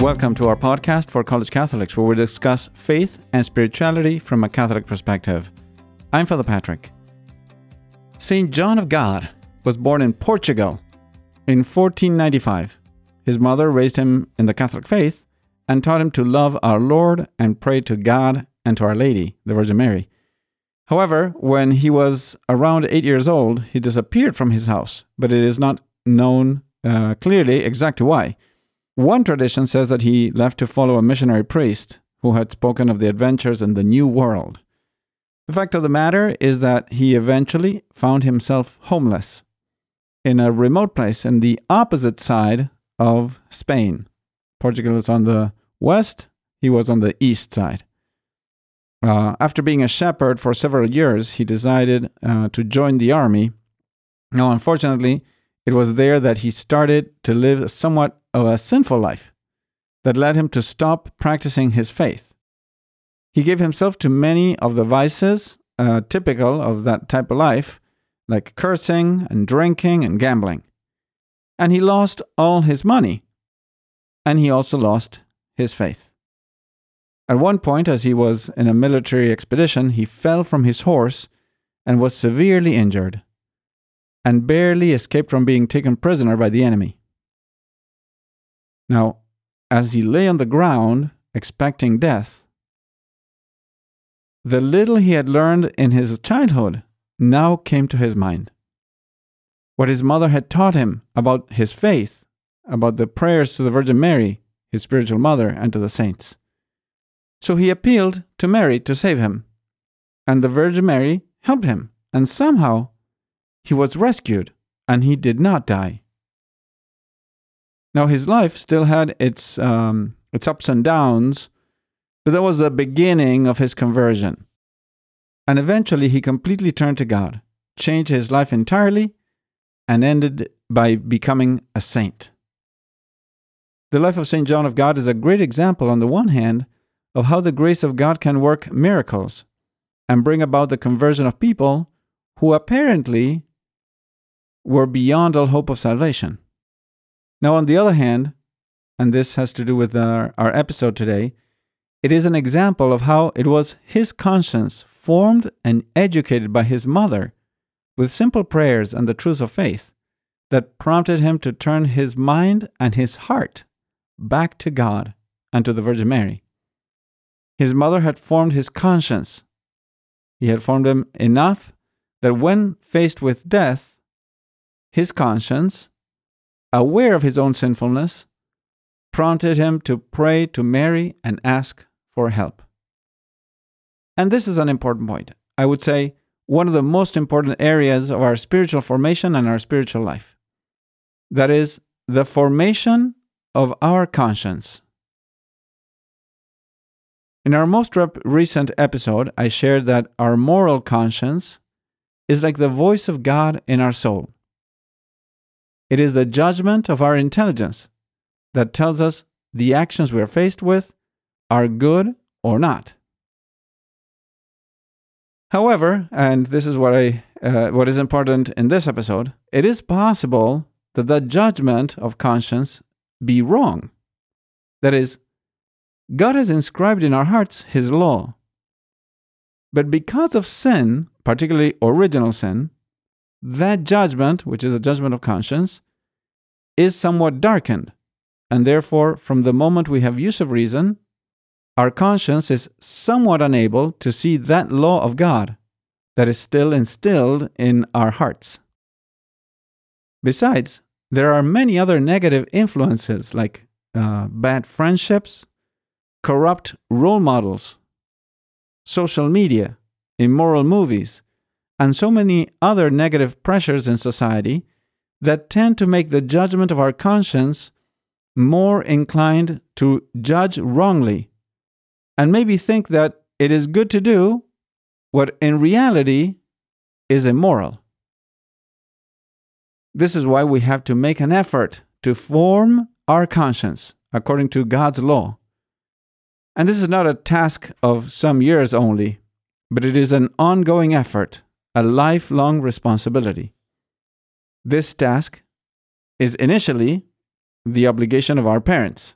Welcome to our podcast for college Catholics, where we discuss faith and spirituality from a Catholic perspective. I'm Father Patrick. St. John of God was born in Portugal in 1495. His mother raised him in the Catholic faith and taught him to love our Lord and pray to God and to Our Lady, the Virgin Mary. However, when he was around eight years old, he disappeared from his house, but it is not known uh, clearly exactly why. One tradition says that he left to follow a missionary priest who had spoken of the adventures in the New World. The fact of the matter is that he eventually found himself homeless in a remote place in the opposite side of Spain. Portugal is on the west, he was on the east side. Uh, after being a shepherd for several years, he decided uh, to join the army. Now, unfortunately, it was there that he started to live somewhat of a sinful life that led him to stop practicing his faith. He gave himself to many of the vices uh, typical of that type of life, like cursing and drinking and gambling. And he lost all his money. And he also lost his faith. At one point, as he was in a military expedition, he fell from his horse and was severely injured, and barely escaped from being taken prisoner by the enemy. Now, as he lay on the ground, expecting death, the little he had learned in his childhood now came to his mind. What his mother had taught him about his faith, about the prayers to the Virgin Mary, his spiritual mother, and to the saints. So he appealed to Mary to save him, and the Virgin Mary helped him, and somehow he was rescued, and he did not die. Now his life still had its um, its ups and downs, but that was the beginning of his conversion. And eventually he completely turned to God, changed his life entirely, and ended by becoming a saint. The life of St. John of God is a great example, on the one hand, of how the grace of God can work miracles and bring about the conversion of people who apparently were beyond all hope of salvation. Now, on the other hand, and this has to do with our, our episode today, it is an example of how it was his conscience, formed and educated by his mother, with simple prayers and the truths of faith, that prompted him to turn his mind and his heart back to God and to the Virgin Mary. His mother had formed his conscience. He had formed him enough that when faced with death, his conscience aware of his own sinfulness, prompted him to pray to Mary and ask for help. And this is an important point. I would say one of the most important areas of our spiritual formation and our spiritual life. That is the formation of our conscience. In our most rep- recent episode, I shared that our moral conscience is like the voice of God in our soul. It is the judgment of our intelligence that tells us the actions we are faced with are good or not. However, and this is what I uh, what is important in this episode, it is possible that the judgment of conscience be wrong. That is, God has inscribed in our hearts His law. But because of sin, particularly original sin, that judgment, which is a judgment of conscience, is somewhat darkened. And therefore, from the moment we have use of reason, our conscience is somewhat unable to see that law of God that is still instilled in our hearts. Besides, there are many other negative influences like uh, bad friendships, corrupt role models, social media, immoral movies, and so many other negative pressures in society that tend to make the judgment of our conscience more inclined to judge wrongly and maybe think that it is good to do what in reality is immoral. This is why we have to make an effort to form our conscience according to God's law. And this is not a task of some years only, but it is an ongoing effort a lifelong responsibility. This task is initially the obligation of our parents.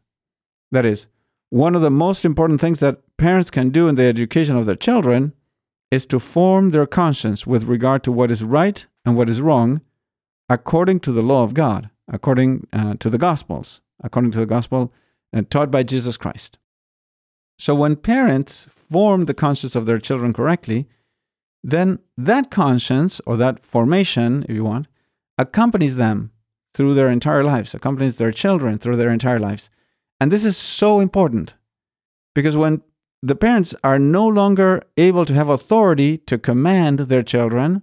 That is, one of the most important things that parents can do in the education of their children is to form their conscience with regard to what is right and what is wrong according to the law of God, according uh, to the Gospels, according to the Gospel uh, taught by Jesus Christ. So when parents form the conscience of their children correctly, then that conscience or that formation, if you want, accompanies them through their entire lives, accompanies their children through their entire lives. And this is so important because when the parents are no longer able to have authority to command their children,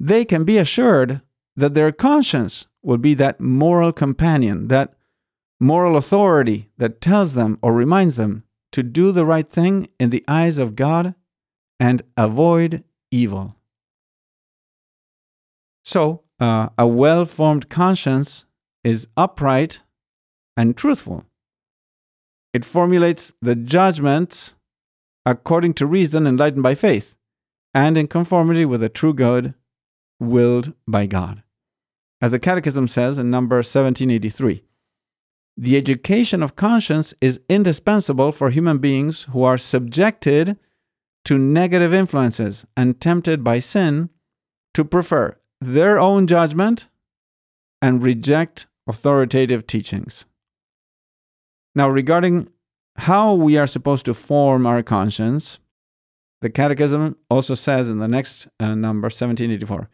they can be assured that their conscience will be that moral companion, that moral authority that tells them or reminds them to do the right thing in the eyes of God and avoid evil. So, uh, a well formed conscience is upright and truthful. It formulates the judgments according to reason enlightened by faith and in conformity with the true good willed by God. As the Catechism says in number 1783, the education of conscience is indispensable for human beings who are subjected to negative influences and tempted by sin to prefer their own judgment and reject authoritative teachings. Now, regarding how we are supposed to form our conscience, the Catechism also says in the next uh, number, 1784,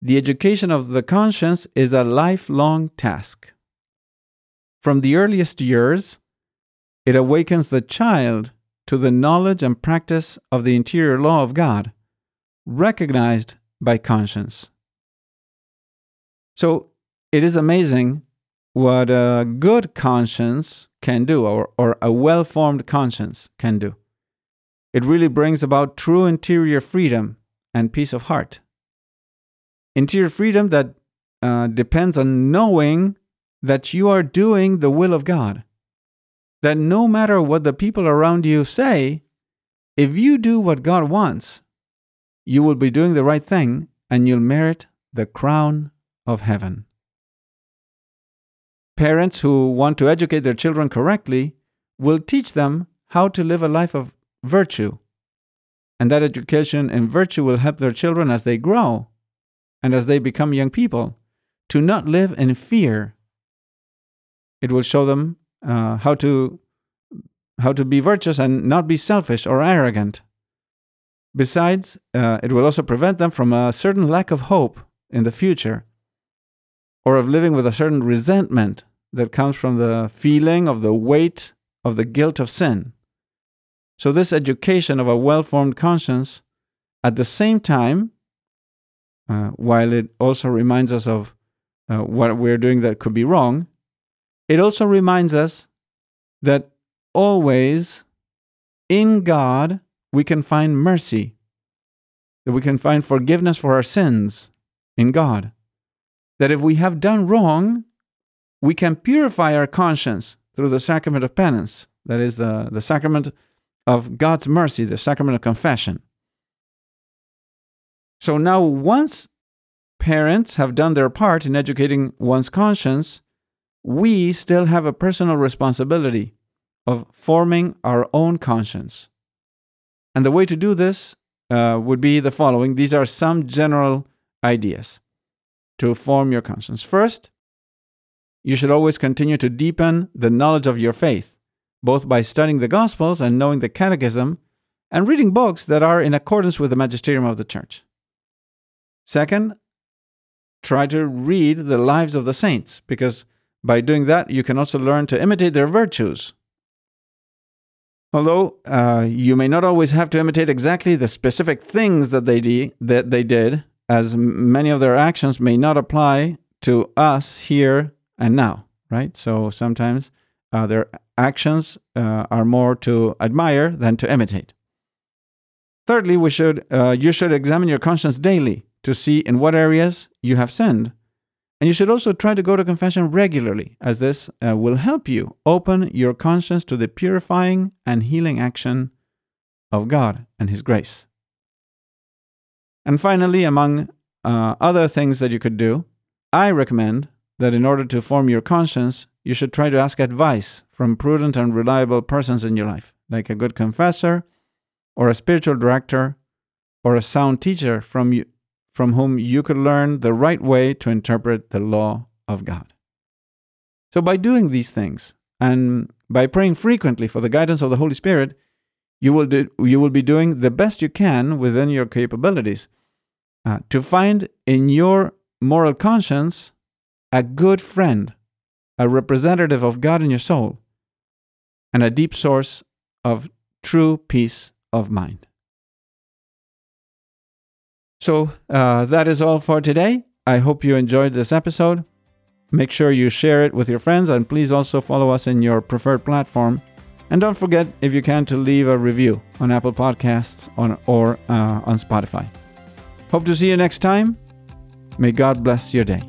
the education of the conscience is a lifelong task. From the earliest years, it awakens the child to the knowledge and practice of the interior law of God, recognized by conscience. So it is amazing what a good conscience can do, or, or a well formed conscience can do. It really brings about true interior freedom and peace of heart. Interior freedom that uh, depends on knowing that you are doing the will of God. That no matter what the people around you say, if you do what God wants, you will be doing the right thing and you'll merit the crown of heaven. Parents who want to educate their children correctly will teach them how to live a life of virtue. And that education in virtue will help their children as they grow and as they become young people to not live in fear. It will show them uh, how to how to be virtuous and not be selfish or arrogant. Besides, uh, it will also prevent them from a certain lack of hope in the future or of living with a certain resentment that comes from the feeling of the weight of the guilt of sin. So, this education of a well formed conscience, at the same time, uh, while it also reminds us of uh, what we're doing that could be wrong, it also reminds us that always in God we can find mercy, that we can find forgiveness for our sins in God. That if we have done wrong, we can purify our conscience through the sacrament of penance, that is, the, the sacrament of God's mercy, the sacrament of confession. So now, once parents have done their part in educating one's conscience, we still have a personal responsibility of forming our own conscience. And the way to do this uh, would be the following these are some general ideas to form your conscience. First, you should always continue to deepen the knowledge of your faith, both by studying the Gospels and knowing the Catechism, and reading books that are in accordance with the magisterium of the Church. Second, try to read the lives of the saints, because by doing that, you can also learn to imitate their virtues. Although uh, you may not always have to imitate exactly the specific things that they, de- that they did, as many of their actions may not apply to us here and now, right? So sometimes uh, their actions uh, are more to admire than to imitate. Thirdly, we should, uh, you should examine your conscience daily to see in what areas you have sinned. And you should also try to go to confession regularly, as this uh, will help you open your conscience to the purifying and healing action of God and His grace. And finally, among uh, other things that you could do, I recommend that in order to form your conscience, you should try to ask advice from prudent and reliable persons in your life, like a good confessor, or a spiritual director, or a sound teacher from, you, from whom you could learn the right way to interpret the law of God. So, by doing these things and by praying frequently for the guidance of the Holy Spirit, you will, do, you will be doing the best you can within your capabilities uh, to find in your moral conscience a good friend, a representative of God in your soul, and a deep source of true peace of mind. So uh, that is all for today. I hope you enjoyed this episode. Make sure you share it with your friends and please also follow us in your preferred platform. And don't forget, if you can, to leave a review on Apple Podcasts on, or uh, on Spotify. Hope to see you next time. May God bless your day.